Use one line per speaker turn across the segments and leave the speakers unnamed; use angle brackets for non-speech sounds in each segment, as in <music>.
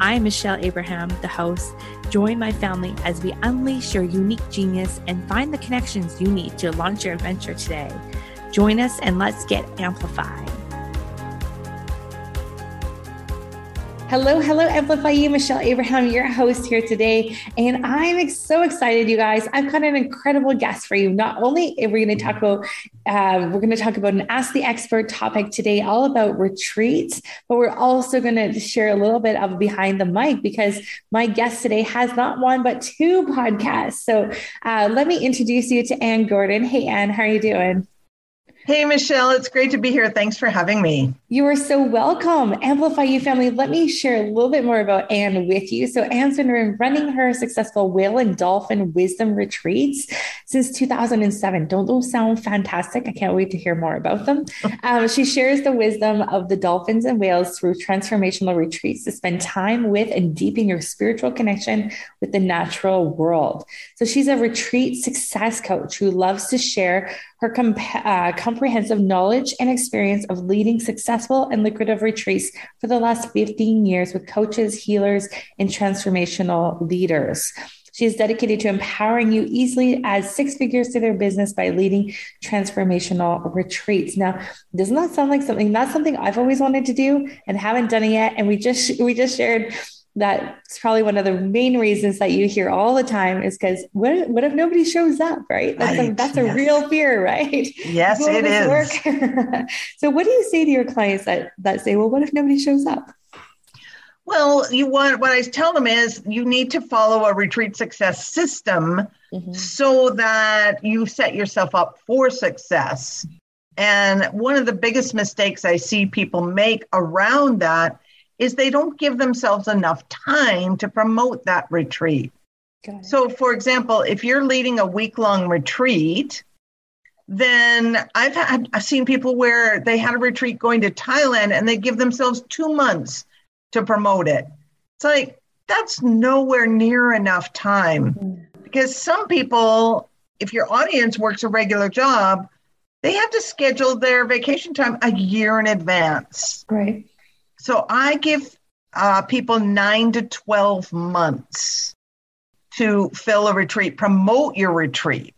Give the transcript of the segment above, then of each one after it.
I'm Michelle Abraham, the host. Join my family as we unleash your unique genius and find the connections you need to launch your adventure today. Join us and let's get amplified. Hello, hello, Amplify You, Michelle Abraham, your host here today. And I'm so excited, you guys. I've got an incredible guest for you. Not only are we going to talk about, uh, we're going to talk about an Ask the Expert topic today, all about retreats, but we're also going to share a little bit of behind the mic because my guest today has not one, but two podcasts. So uh, let me introduce you to Anne Gordon. Hey, Anne, how are you doing?
Hey, Michelle, it's great to be here. Thanks for having me.
You are so welcome. Amplify You family. Let me share a little bit more about Anne with you. So, Anne's been running her successful whale and dolphin wisdom retreats since 2007. Don't those sound fantastic? I can't wait to hear more about them. <laughs> Um, she shares the wisdom of the dolphins and whales through transformational retreats to spend time with and deepen your spiritual connection with the natural world. So, she's a retreat success coach who loves to share her comp- uh, comprehensive knowledge and experience of leading successful and lucrative retreats for the last 15 years with coaches, healers, and transformational leaders. She is dedicated to empowering you easily as six figures to their business by leading transformational retreats. Now, doesn't that sound like something that's something I've always wanted to do and haven't done it yet? And we just we just shared that's probably one of the main reasons that you hear all the time is because what, what if nobody shows up, right? That's, right. A, that's yes. a real fear, right?
Yes, it is. <laughs>
so what do you say to your clients that, that say, well, what if nobody shows up?
Well, you want what I tell them is you need to follow a retreat success system mm-hmm. so that you set yourself up for success. And one of the biggest mistakes I see people make around that is they don't give themselves enough time to promote that retreat. So, for example, if you're leading a week long retreat, then I've had I've seen people where they had a retreat going to Thailand and they give themselves two months to promote it. It's like that's nowhere near enough time mm-hmm. because some people, if your audience works a regular job, they have to schedule their vacation time a year in advance.
Right.
So I give uh, people nine to 12 months to fill a retreat, promote your retreat.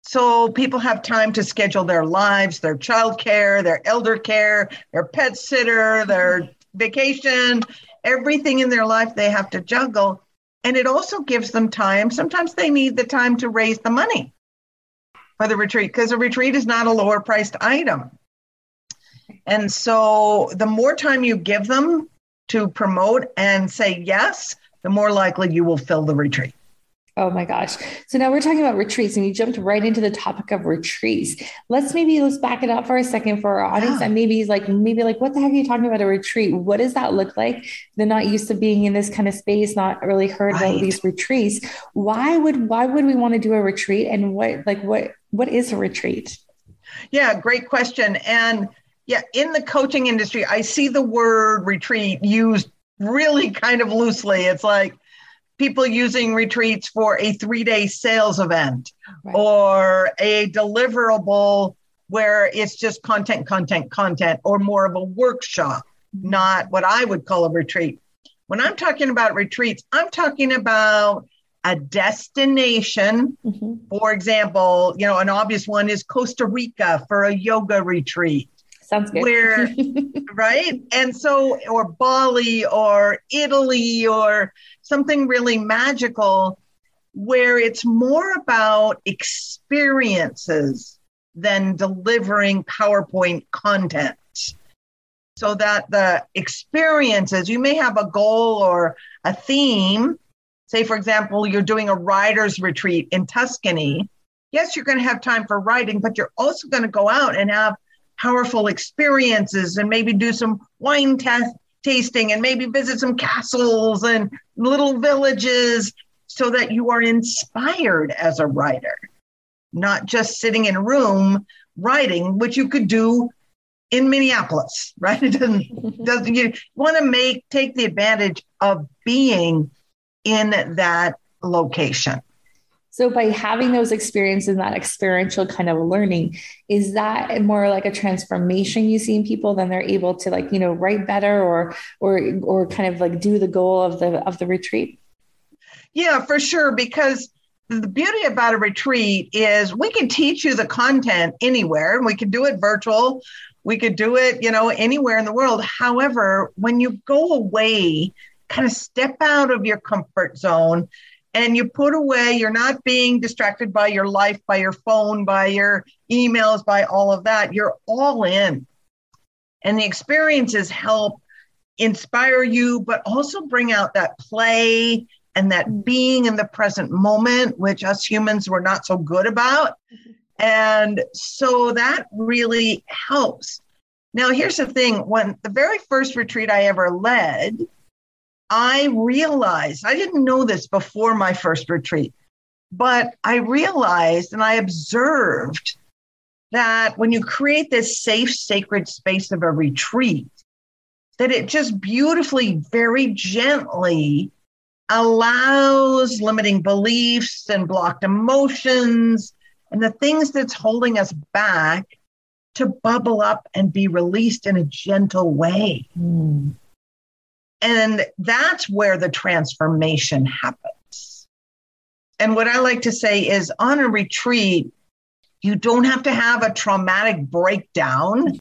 So people have time to schedule their lives, their childcare, their elder care, their pet sitter, their vacation, everything in their life they have to juggle. And it also gives them time. Sometimes they need the time to raise the money for the retreat because a retreat is not a lower priced item. And so the more time you give them to promote and say yes, the more likely you will fill the retreat.
Oh my gosh. So now we're talking about retreats and you jumped right into the topic of retreats. Let's maybe let's back it up for a second for our audience yeah. and maybe like maybe like what the heck are you talking about a retreat? What does that look like? They're not used to being in this kind of space, not really heard right. about these retreats. Why would why would we want to do a retreat and what like what what is a retreat?
Yeah, great question. And yeah, in the coaching industry, I see the word retreat used really kind of loosely. It's like people using retreats for a three day sales event right. or a deliverable where it's just content, content, content, or more of a workshop, mm-hmm. not what I would call a retreat. When I'm talking about retreats, I'm talking about a destination. Mm-hmm. For example, you know, an obvious one is Costa Rica for a yoga retreat.
Sounds good.
Where, <laughs> right? And so, or Bali or Italy or something really magical where it's more about experiences than delivering PowerPoint content. So that the experiences, you may have a goal or a theme. Say, for example, you're doing a writer's retreat in Tuscany. Yes, you're going to have time for writing, but you're also going to go out and have powerful experiences and maybe do some wine tasting and maybe visit some castles and little villages so that you are inspired as a writer, not just sitting in a room writing, which you could do in Minneapolis, <laughs> right? It doesn't, <laughs> doesn't you want to make take the advantage of being in that location.
So by having those experiences, that experiential kind of learning, is that more like a transformation you see in people? Then they're able to like, you know, write better or or or kind of like do the goal of the of the retreat?
Yeah, for sure. Because the beauty about a retreat is we can teach you the content anywhere and we can do it virtual. We could do it, you know, anywhere in the world. However, when you go away, kind of step out of your comfort zone and you put away, you're not being distracted by your life, by your phone, by your emails, by all of that. You're all in. And the experiences help inspire you, but also bring out that play and that mm-hmm. being in the present moment, which us humans were not so good about. Mm-hmm. And so that really helps. Now, here's the thing when the very first retreat I ever led, I realized, I didn't know this before my first retreat, but I realized and I observed that when you create this safe, sacred space of a retreat, that it just beautifully, very gently allows limiting beliefs and blocked emotions and the things that's holding us back to bubble up and be released in a gentle way. Mm. And that's where the transformation happens. And what I like to say is on a retreat, you don't have to have a traumatic breakdown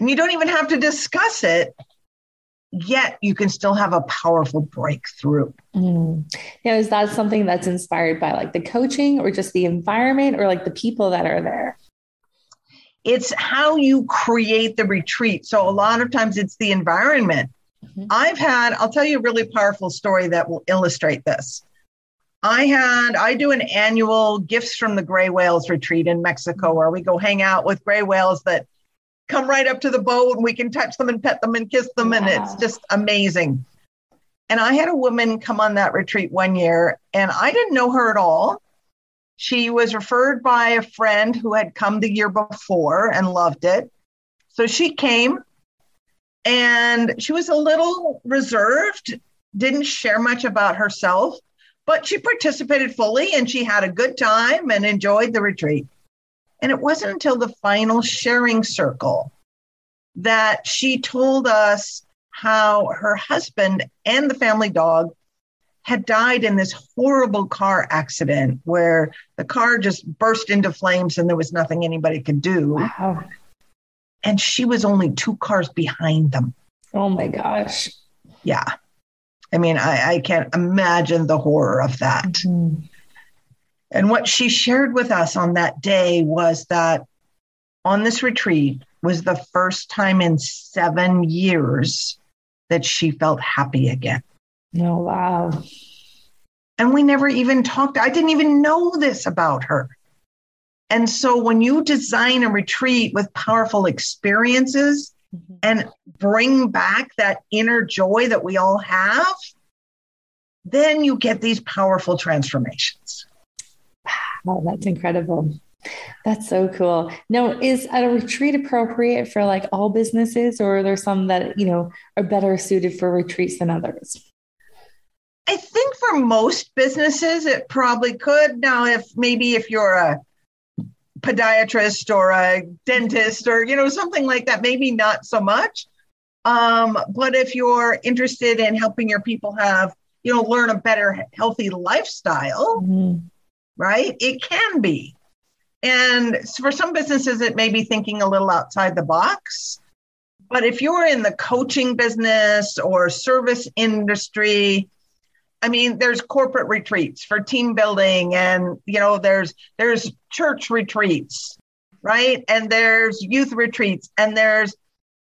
and you don't even have to discuss it yet you can still have a powerful breakthrough.
Mm. Now, is that something that's inspired by like the coaching or just the environment or like the people that are there?
It's how you create the retreat. So, a lot of times it's the environment. Mm-hmm. I've had, I'll tell you a really powerful story that will illustrate this. I had, I do an annual Gifts from the Gray Whales retreat in Mexico where we go hang out with gray whales that come right up to the boat and we can touch them and pet them and kiss them. Wow. And it's just amazing. And I had a woman come on that retreat one year and I didn't know her at all. She was referred by a friend who had come the year before and loved it. So she came and she was a little reserved, didn't share much about herself, but she participated fully and she had a good time and enjoyed the retreat. And it wasn't until the final sharing circle that she told us how her husband and the family dog had died in this horrible car accident where the car just burst into flames and there was nothing anybody could do. Wow. And she was only two cars behind them.
Oh my gosh.
Yeah. I mean, I, I can't imagine the horror of that. Mm-hmm. And what she shared with us on that day was that on this retreat was the first time in seven years that she felt happy again.
Oh, wow.
And we never even talked. I didn't even know this about her. And so when you design a retreat with powerful experiences mm-hmm. and bring back that inner joy that we all have, then you get these powerful transformations.
Oh, that's incredible. That's so cool. Now, is a retreat appropriate for like all businesses, or are there some that you know are better suited for retreats than others?
I think for most businesses, it probably could. Now, if maybe if you're a podiatrist or a dentist or you know something like that, maybe not so much. Um, but if you're interested in helping your people have you know learn a better healthy lifestyle. Mm-hmm right? It can be. And for some businesses, it may be thinking a little outside the box. But if you're in the coaching business or service industry, I mean, there's corporate retreats for team building, and you know, there's there's church retreats, right? And there's youth retreats, and there's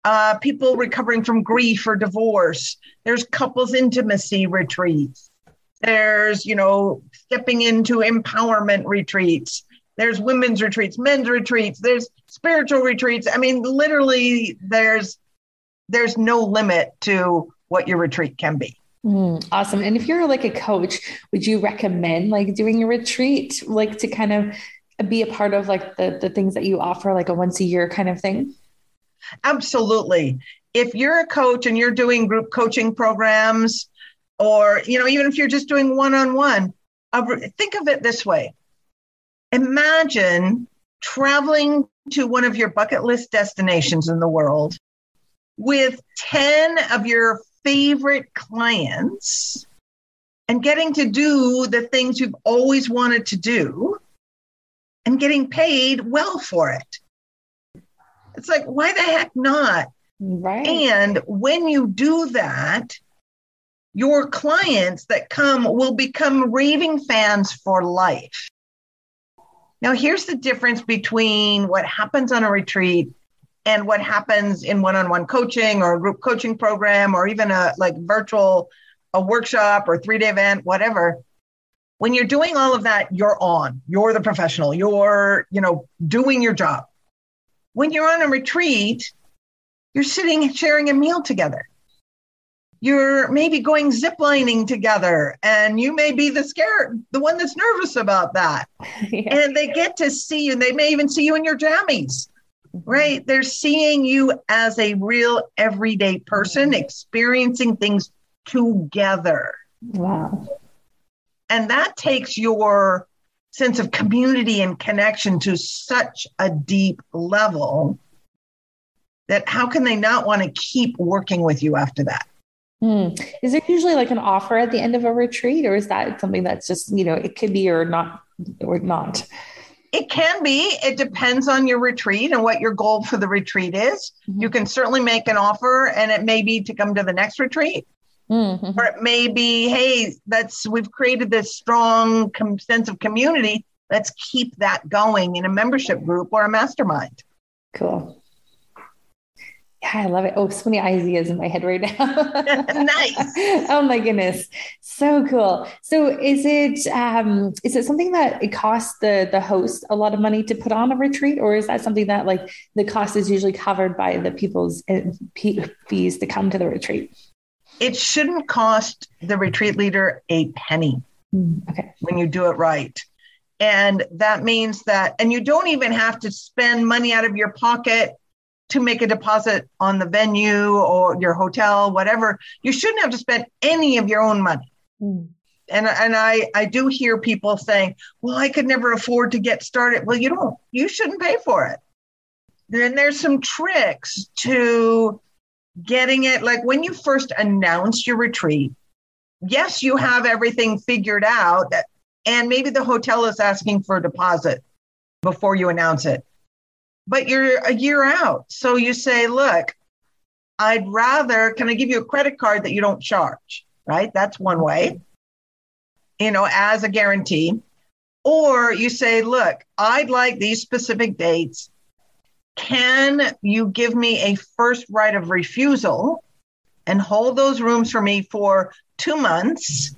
uh, people recovering from grief or divorce. There's couples intimacy retreats. There's, you know, stepping into empowerment retreats. There's women's retreats, men's retreats, there's spiritual retreats. I mean, literally there's there's no limit to what your retreat can be.
Mm, awesome. And if you're like a coach, would you recommend like doing a retreat, like to kind of be a part of like the, the things that you offer, like a once a year kind of thing?
Absolutely. If you're a coach and you're doing group coaching programs, or, you know, even if you're just doing one on one, think of it this way Imagine traveling to one of your bucket list destinations in the world with 10 of your favorite clients and getting to do the things you've always wanted to do and getting paid well for it. It's like, why the heck not?
Right.
And when you do that, your clients that come will become raving fans for life. Now, here's the difference between what happens on a retreat and what happens in one-on-one coaching or a group coaching program or even a like virtual a workshop or three-day event whatever when you're doing all of that you're on. You're the professional. You're you know doing your job. When you're on a retreat you're sitting sharing a meal together. You're maybe going ziplining together and you may be the scared the one that's nervous about that. <laughs> Yeah. and they get to see you. And they may even see you in your jammies right? They're seeing you as a real everyday person experiencing things together.
Wow.
And that takes your sense of community and connection to such a deep level that how can they not want to keep working with you after that?
Hmm. Is there usually like an offer at the end of a retreat, or is that something that's just, you know, it could be or not, or not?
It can be. It depends on your retreat and what your goal for the retreat is. Mm-hmm. You can certainly make an offer, and it may be to come to the next retreat. Mm-hmm. Or it may be, hey, that's we've created this strong com- sense of community. Let's keep that going in a membership group or a mastermind.
Cool. Yeah, I love it. Oh, so many ideas in my head right now. <laughs>
nice. <laughs>
oh my goodness. So cool. So is it um is it something that it costs the the host a lot of money to put on a retreat or is that something that like the cost is usually covered by the people's uh, fees to come to the retreat?
It shouldn't cost the retreat leader a penny.
Mm, okay.
When you do it right. And that means that and you don't even have to spend money out of your pocket to make a deposit on the venue or your hotel, whatever, you shouldn't have to spend any of your own money. Mm. And, and I, I do hear people saying, well, I could never afford to get started. Well, you don't, you shouldn't pay for it. Then there's some tricks to getting it. Like when you first announce your retreat, yes, you have everything figured out. And maybe the hotel is asking for a deposit before you announce it but you're a year out. So you say, look, I'd rather, can I give you a credit card that you don't charge? Right? That's one way, you know, as a guarantee. Or you say, look, I'd like these specific dates. Can you give me a first right of refusal and hold those rooms for me for two months?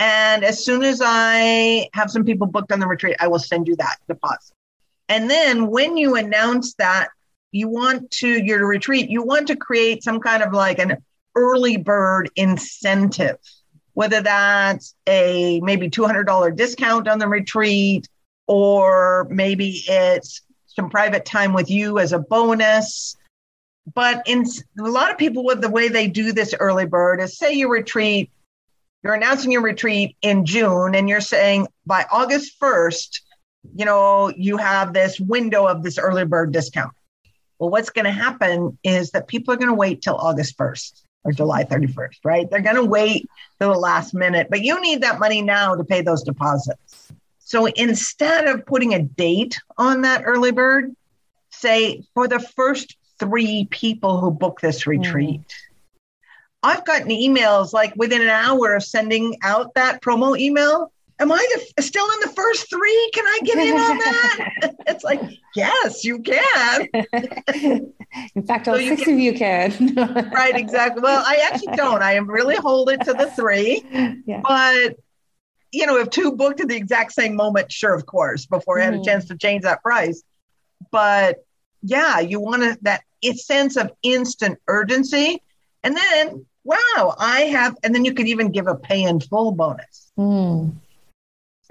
And as soon as I have some people booked on the retreat, I will send you that deposit. And then when you announce that you want to your retreat, you want to create some kind of like an early bird incentive, whether that's a maybe $200 discount on the retreat, or maybe it's some private time with you as a bonus. But in a lot of people, with the way they do this early bird is say your retreat, you're announcing your retreat in June, and you're saying by August 1st, you know, you have this window of this early bird discount. Well, what's going to happen is that people are going to wait till August 1st or July 31st, right? They're going to wait till the last minute, but you need that money now to pay those deposits. So instead of putting a date on that early bird, say for the first three people who book this retreat, mm. I've gotten emails like within an hour of sending out that promo email am I the, still in the first three? Can I get in on that? <laughs> it's like, yes, you can. <laughs>
in fact, all so six can, of you can. <laughs>
right, exactly. Well, I actually don't. I am really hold it to the three. Yeah. But you know, if two booked at the exact same moment, sure, of course, before I had a mm-hmm. chance to change that price. But yeah, you want to that sense of instant urgency. And then wow, I have, and then you could even give a pay in full bonus. Mm.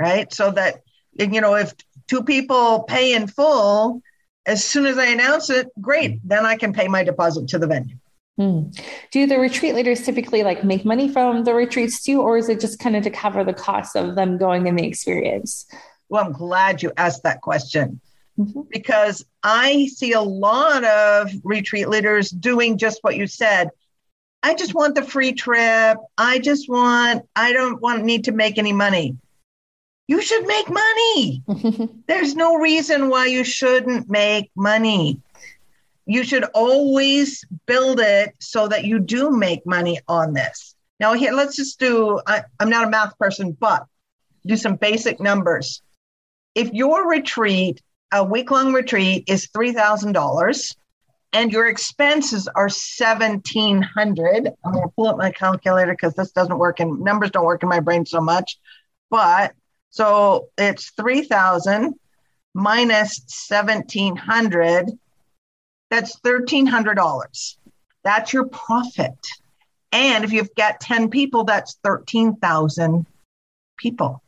Right. So that, you know, if two people pay in full, as soon as I announce it, great, then I can pay my deposit to the venue.
Hmm. Do the retreat leaders typically like make money from the retreats too, or is it just kind of to cover the cost of them going in the experience?
Well, I'm glad you asked that question mm-hmm. because I see a lot of retreat leaders doing just what you said. I just want the free trip. I just want, I don't want need to make any money. You should make money. <laughs> There's no reason why you shouldn't make money you should always build it so that you do make money on this. Now, here, let's just do, I, I'm not a math person, but do some basic numbers. If your retreat, a week long retreat, is $3,000 and your expenses are 1700 I'm going to pull up my calculator because this doesn't work and numbers don't work in my brain so much. But so it's 3000 minus 1700 that's $1,300. That's your profit. And if you've got 10 people, that's 13,000 people.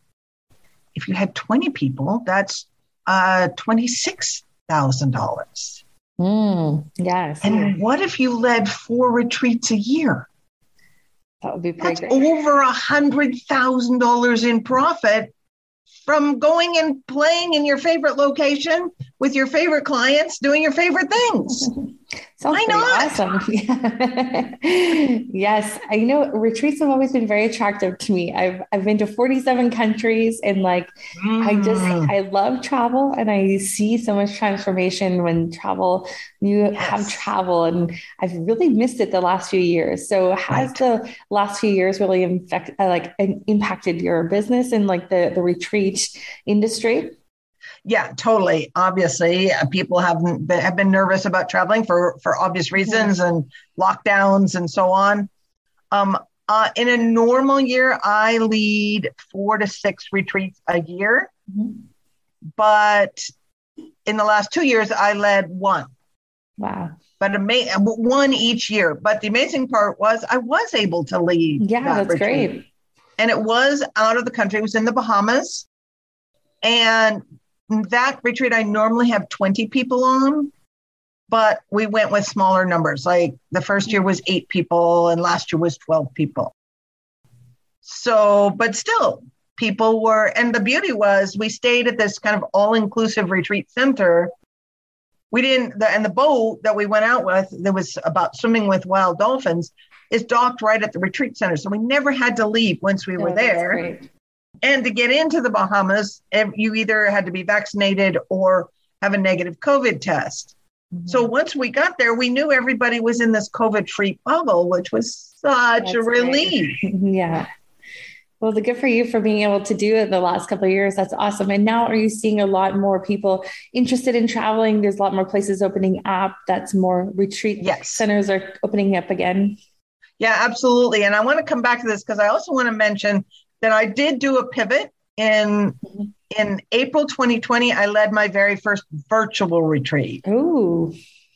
If you had 20 people, that's uh, $26,000.
Mm, yes.
And what if you led four retreats a year?
That would be pretty
That's great. over a hundred thousand dollars in profit from going and playing in your favorite location with your favorite clients doing your favorite things. <laughs>
Sounds Why not? Awesome. <laughs> yes, I know retreats have always been very attractive to me. I've I've been to 47 countries and like mm. I just mm. I love travel and I see so much transformation when travel you yes. have travel and I've really missed it the last few years. So has right. the last few years really infect, uh, like impacted your business and like the the retreat industry?
Yeah, totally. Obviously, uh, people haven't been, have been nervous about traveling for for obvious reasons yeah. and lockdowns and so on. Um, uh, in a normal year, I lead four to six retreats a year, mm-hmm. but in the last two years, I led one.
Wow.
But ama- one each year. But the amazing part was I was able to lead.
Yeah, that that's retreat. great.
And it was out of the country. It was in the Bahamas. And that retreat, I normally have 20 people on, but we went with smaller numbers. Like the first year was eight people, and last year was 12 people. So, but still, people were, and the beauty was we stayed at this kind of all inclusive retreat center. We didn't, the, and the boat that we went out with that was about swimming with wild dolphins is docked right at the retreat center. So we never had to leave once we were oh, there. And to get into the Bahamas, you either had to be vaccinated or have a negative COVID test. Mm-hmm. So once we got there, we knew everybody was in this COVID free bubble, which was such That's a relief. <laughs>
yeah. Well, the good for you for being able to do it the last couple of years. That's awesome. And now are you seeing a lot more people interested in traveling? There's a lot more places opening up. That's more retreat
yes.
centers are opening up again.
Yeah, absolutely. And I want to come back to this because I also want to mention that I did do a pivot in in April 2020. I led my very first virtual retreat.
Ooh.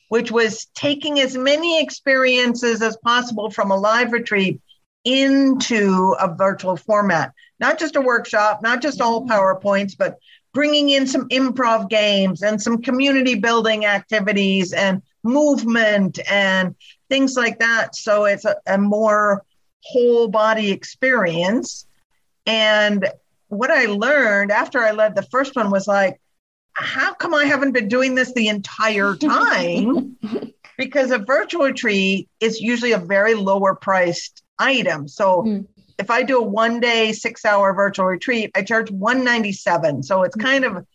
Which was taking as many experiences as possible from a live retreat into a virtual format. Not just a workshop, not just all mm-hmm. PowerPoints, but bringing in some improv games and some community building activities and movement and things like that. So it's a, a more whole body experience. And what I learned after I led the first one was like, how come I haven't been doing this the entire <laughs> time? because a virtual retreat is usually a very lower priced item. So mm-hmm. if I do a one day, six hour virtual retreat, I charge 197. So it's kind of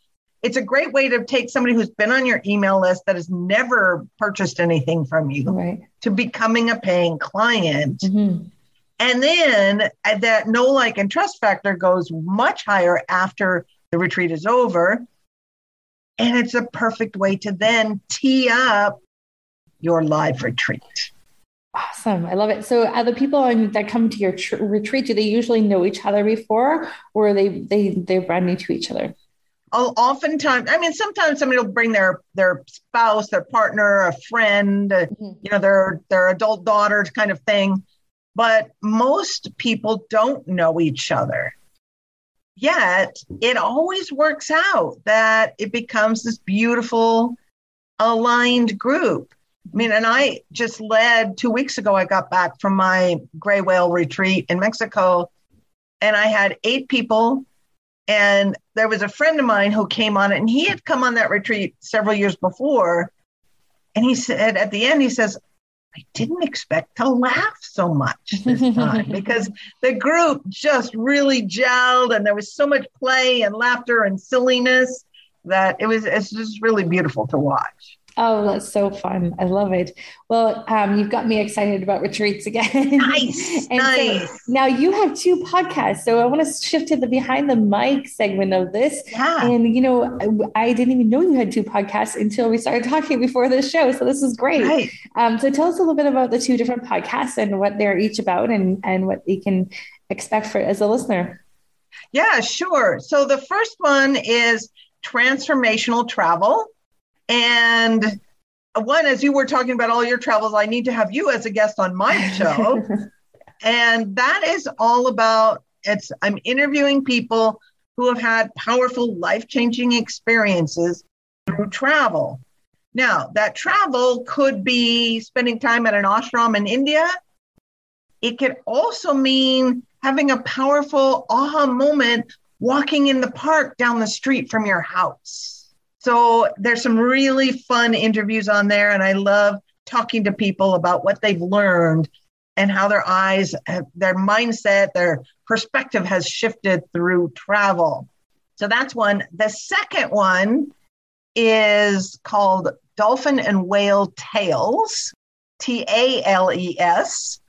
it's a great way to take somebody who's been on your email list that has never purchased anything from you
right.
to becoming a paying client. Mm-hmm. And then uh, that know like, and trust factor goes much higher after the retreat is over. And it's a perfect way to then tee up your live retreat.
Awesome. I love it. So, are the people that come to your tr- retreat, do they usually know each other before or are they, they, they're brand new to each other?
oftentimes i mean sometimes somebody will bring their their spouse their partner a friend mm-hmm. you know their their adult daughter kind of thing but most people don't know each other. Yet it always works out that it becomes this beautiful, aligned group. I mean, and I just led two weeks ago, I got back from my gray whale retreat in Mexico, and I had eight people. And there was a friend of mine who came on it, and he had come on that retreat several years before. And he said at the end, he says, I didn't expect to laugh so much this time <laughs> because the group just really gelled and there was so much play and laughter and silliness that it was it's just really beautiful to watch.
Oh, that's so fun. I love it. Well, um, you've got me excited about retreats again.
Nice. <laughs> nice.
So now you have two podcasts. So I want to shift to the behind the mic segment of this.
Yeah.
And, you know, I didn't even know you had two podcasts until we started <laughs> talking before the show. So this is great.
Right.
Um, so tell us a little bit about the two different podcasts and what they're each about and, and what you can expect for as a listener.
Yeah, sure. So the first one is transformational travel. And one, as you were talking about all your travels, I need to have you as a guest on my show. <laughs> and that is all about it's I'm interviewing people who have had powerful life-changing experiences through travel. Now, that travel could be spending time at an ashram in India. It could also mean having a powerful aha moment walking in the park down the street from your house. So there's some really fun interviews on there, and I love talking to people about what they've learned and how their eyes, their mindset, their perspective has shifted through travel. So that's one. The second one is called Dolphin and Whale Tales, T A L E S.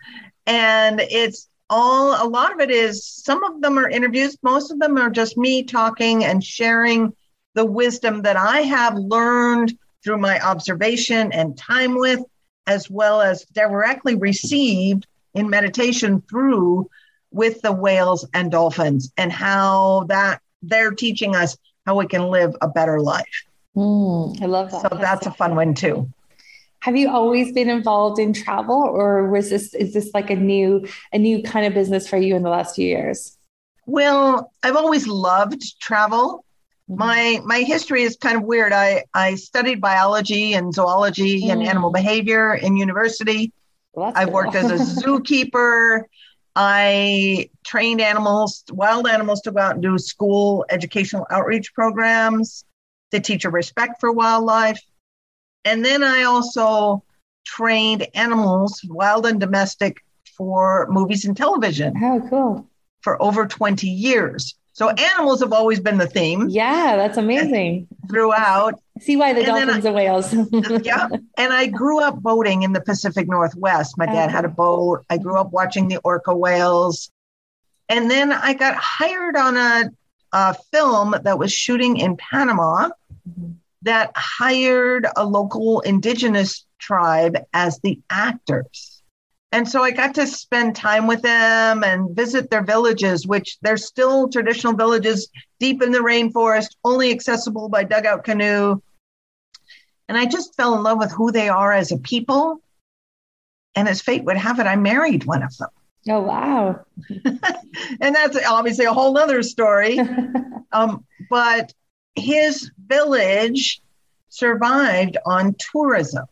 And it's all, a lot of it is, some of them are interviews, most of them are just me talking and sharing the wisdom that I have learned through my observation and time with, as well as directly received in meditation through with the whales and dolphins and how that they're teaching us how we can live a better life.
Mm, I love that.
So that's, that's a fun one too.
Have you always been involved in travel or was this is this like a new a new kind of business for you in the last few years?
Well, I've always loved travel. Mm-hmm. My my history is kind of weird. I I studied biology and zoology mm. and animal behavior in university. Well, I cool. worked as a <laughs> zookeeper. I trained animals, wild animals, to go out and do school educational outreach programs to teach a respect for wildlife. And then I also trained animals, wild and domestic, for movies and television.
Oh, cool.
For over 20 years. So animals have always been the theme.
Yeah, that's amazing.
Throughout.
See why the and dolphins I, and whales. <laughs>
yeah. And I grew up boating in the Pacific Northwest. My dad had a boat. I grew up watching the orca whales. And then I got hired on a, a film that was shooting in Panama mm-hmm. that hired a local indigenous tribe as the actors. And so I got to spend time with them and visit their villages, which they're still traditional villages deep in the rainforest, only accessible by dugout canoe. And I just fell in love with who they are as a people. And as fate would have it, I married one of them.
Oh, wow. <laughs>
and that's obviously a whole other story. <laughs> um, but his village survived on tourism.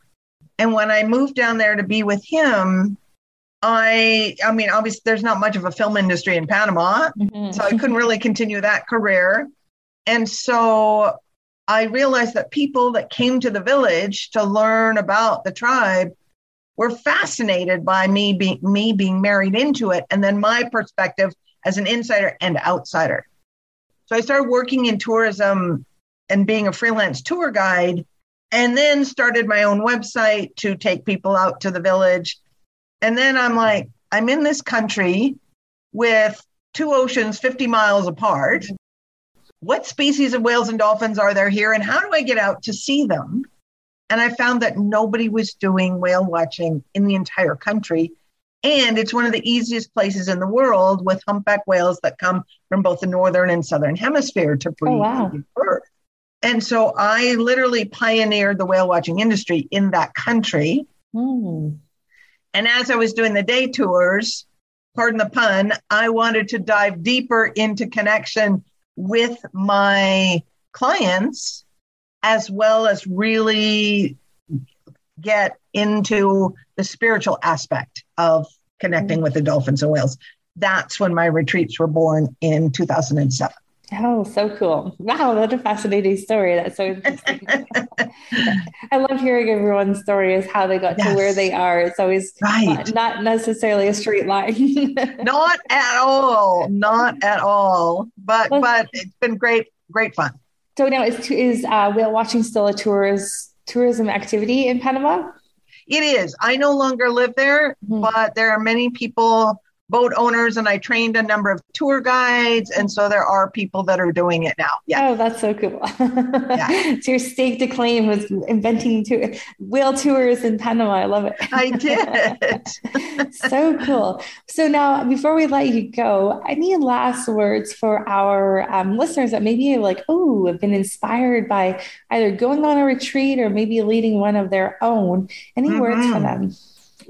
And when I moved down there to be with him, I I mean obviously there's not much of a film industry in Panama, mm-hmm. so I couldn't really continue that career. And so I realized that people that came to the village to learn about the tribe were fascinated by me being me being married into it and then my perspective as an insider and outsider. So I started working in tourism and being a freelance tour guide and then started my own website to take people out to the village and then I'm like, I'm in this country with two oceans 50 miles apart. What species of whales and dolphins are there here? And how do I get out to see them? And I found that nobody was doing whale watching in the entire country. And it's one of the easiest places in the world with humpback whales that come from both the northern and southern hemisphere to breed oh, wow. birth. And so I literally pioneered the whale watching industry in that country. Mm. And as I was doing the day tours, pardon the pun, I wanted to dive deeper into connection with my clients as well as really get into the spiritual aspect of connecting with the dolphins and whales. That's when my retreats were born in 2007.
Oh, so cool. Wow, what a fascinating story. That's so interesting. <laughs> I love hearing everyone's story is how they got yes. to where they are. It's always right. not necessarily a straight line. <laughs>
not at all. Not at all. But well, but it's been great, great fun.
So now is is uh, whale watching still a tourist tourism activity in Panama?
It is. I no longer live there, mm-hmm. but there are many people boat owners and I trained a number of tour guides. And so there are people that are doing it now.
Yeah. Oh, that's so cool. yeah. <laughs> So your stake to claim was inventing to- whale tours in Panama. I love it.
I <laughs> did.
so cool. So now before we let you go, any last words for our um, listeners that maybe like, oh, have been inspired by either going on a retreat or maybe leading one of their own. Any mm-hmm. words for them?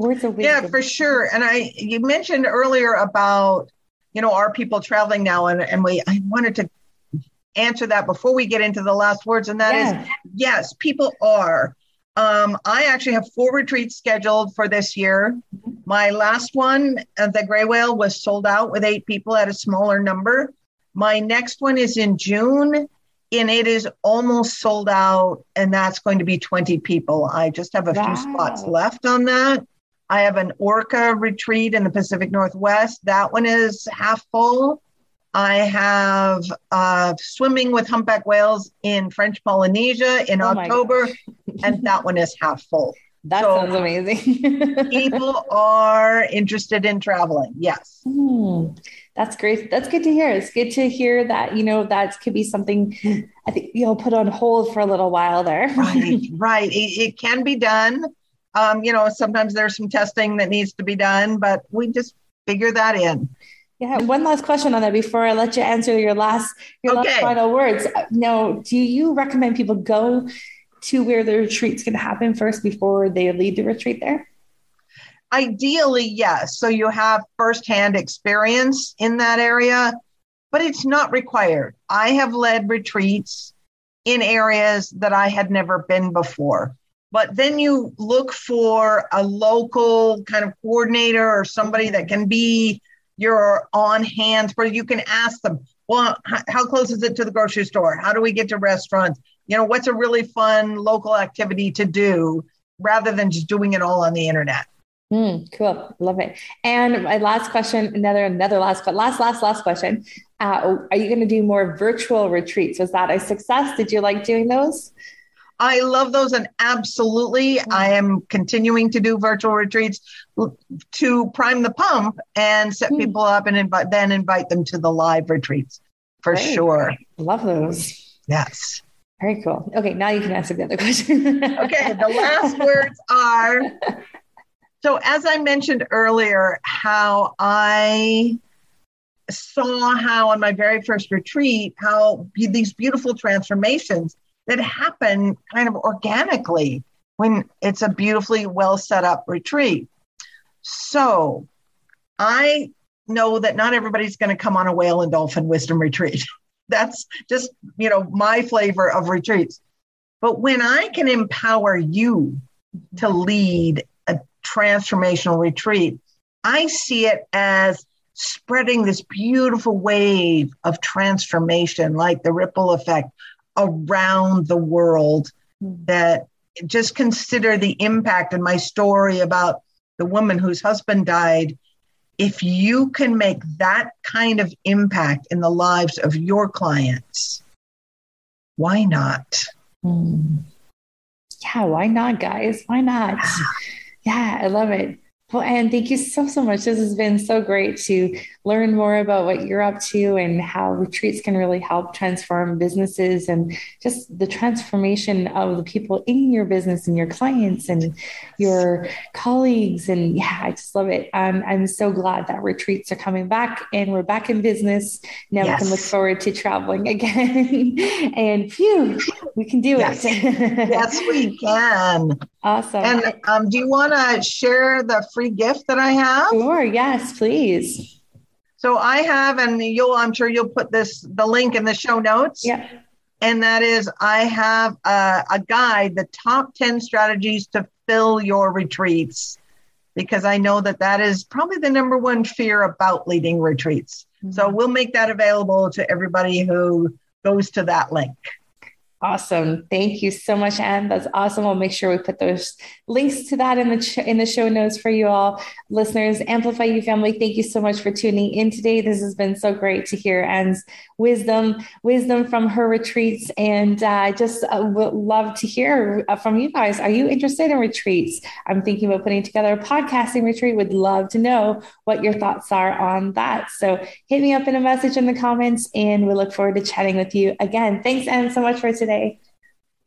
Words of wisdom. Yeah, for sure. And I, you mentioned earlier about, you know, are people traveling now? And, and we, I wanted to answer that before we get into the last words. And that yeah. is, yes, people are. Um, I actually have four retreats scheduled for this year. My last one, uh, the Gray Whale, was sold out with eight people at a smaller number. My next one is in June, and it is almost sold out, and that's going to be 20 people. I just have a wow. few spots left on that. I have an orca retreat in the Pacific Northwest. That one is half full. I have uh, swimming with humpback whales in French Polynesia in oh October, and that one is half full.
That so sounds amazing. <laughs>
people are interested in traveling. Yes.
Hmm. That's great. That's good to hear. It's good to hear that, you know, that could be something I think you'll put on hold for a little while there.
right, right. It, it can be done. Um, you know, sometimes there's some testing that needs to be done, but we just figure that in.
Yeah. One last question on that before I let you answer your last your okay. last final words. Now, do you recommend people go to where the retreat's going to happen first before they lead the retreat there?
Ideally, yes. So you have firsthand experience in that area, but it's not required. I have led retreats in areas that I had never been before. But then you look for a local kind of coordinator or somebody that can be your on hand where you can ask them, well, how close is it to the grocery store? How do we get to restaurants? You know, what's a really fun local activity to do rather than just doing it all on the internet?
Mm, cool, love it. And my last question, another another last but last last last question. Uh, are you going to do more virtual retreats? Was that a success? Did you like doing those?
I love those, and absolutely, mm-hmm. I am continuing to do virtual retreats to prime the pump and set mm. people up, and invite then invite them to the live retreats for Great. sure.
Love those.
Yes.
Very cool. Okay, now you can answer the other question. <laughs>
okay, the last words are. So, as I mentioned earlier, how I saw how on my very first retreat, how these beautiful transformations that happen kind of organically when it's a beautifully well set up retreat. So I know that not everybody's going to come on a whale and dolphin wisdom retreat. <laughs> That's just, you know, my flavor of retreats. But when I can empower you to lead a transformational retreat, I see it as spreading this beautiful wave of transformation, like the ripple effect around the world that just consider the impact and my story about the woman whose husband died. If you can make that kind of impact in the lives of your clients why not?
Mm. yeah why not guys? Why not? Yeah. I love it. Well, and thank you so, so much. This has been so great to learn more about what you're up to and how retreats can really help transform businesses and just the transformation of the people in your business and your clients and your colleagues. And yeah, I just love it. Um, I'm so glad that retreats are coming back and we're back in business. Now yes. we can look forward to traveling again. <laughs> and phew, we can do
yes.
it.
yes, we can.
Awesome.
And um, do you want to share the free gift that I have?
Sure. Yes, please.
So I have, and you'll, I'm sure you'll put this, the link in the show notes.
Yeah.
And that is, I have a, a guide, the top 10 strategies to fill your retreats, because I know that that is probably the number one fear about leading retreats. Mm-hmm. So we'll make that available to everybody who goes to that link.
Awesome. Thank you so much, Anne. That's awesome. I'll make sure we put those links to that in the ch- in the show notes for you all. Listeners, Amplify You family, thank you so much for tuning in today. This has been so great to hear Anne's wisdom, wisdom from her retreats. And uh, just uh, would love to hear uh, from you guys. Are you interested in retreats? I'm thinking about putting together a podcasting retreat. Would love to know what your thoughts are on that. So hit me up in a message in the comments and we look forward to chatting with you again. Thanks, Anne, so much for today today.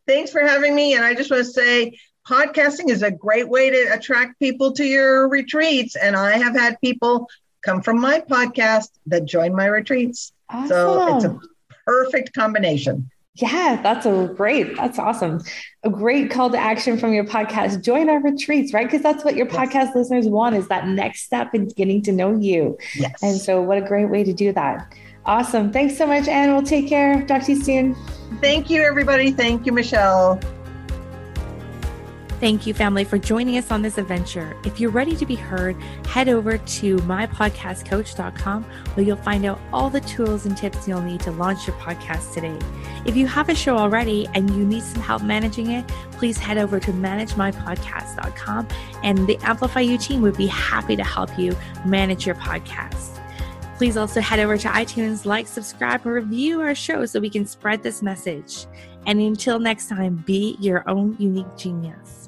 Thanks for having me. And I just want to say, podcasting is a great way to attract people to your retreats. And I have had people come from my podcast that join my retreats. Awesome. So it's a perfect combination.
Yeah, that's a great, that's awesome. A great call to action from your podcast. Join our retreats, right? Because that's what your yes. podcast listeners want is that next step in getting to know you. Yes. And so what a great way to do that. Awesome. Thanks so much, Anne. We'll take care. Talk to you soon.
Thank you, everybody. Thank you, Michelle.
Thank you, family, for joining us on this adventure. If you're ready to be heard, head over to mypodcastcoach.com where you'll find out all the tools and tips you'll need to launch your podcast today. If you have a show already and you need some help managing it, please head over to managemypodcast.com and the Amplify You team would be happy to help you manage your podcast. Please also head over to iTunes, like, subscribe, and review our show so we can spread this message. And until next time, be your own unique genius.